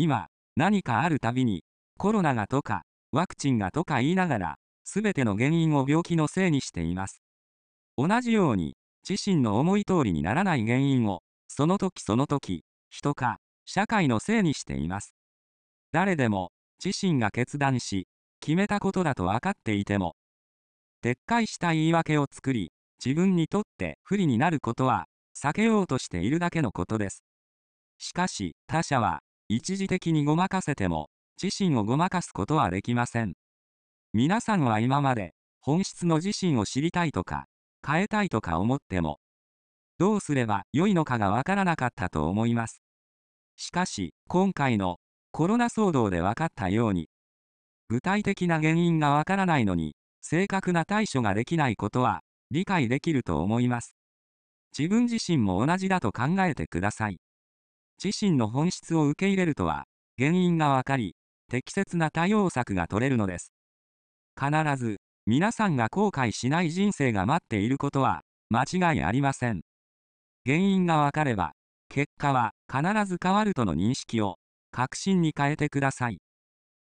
今、何かあるたびに、コロナがとか、ワクチンがとか言いながら、すべての原因を病気のせいにしています。同じように、自身の思い通りにならない原因を、その時その時、人か、社会のせいにしています。誰でも、自身が決断し、決めたことだと分かっていても、撤回した言い訳を作り、自分にとって不利になることは、避けようとしているだけのことです。しかし、他者は、一時的にごまかせても、自身をごまかすことはできません。皆さんは今まで、本質の自身を知りたいとか、変えたいとか思っても、どうすれば良いのかがわからなかったと思います。しかし、今回のコロナ騒動で分かったように、具体的な原因がわからないのに、正確な対処ができないことは、理解できると思います。自分自身も同じだと考えてください。自身の本質を受け入れるとは、原因がわかり、適切な対応策が取れるのです。必ず、皆さんが後悔しない人生が待っていることは、間違いありません。原因がわかれば、結果は必ず変わるとの認識を、確信に変えてください。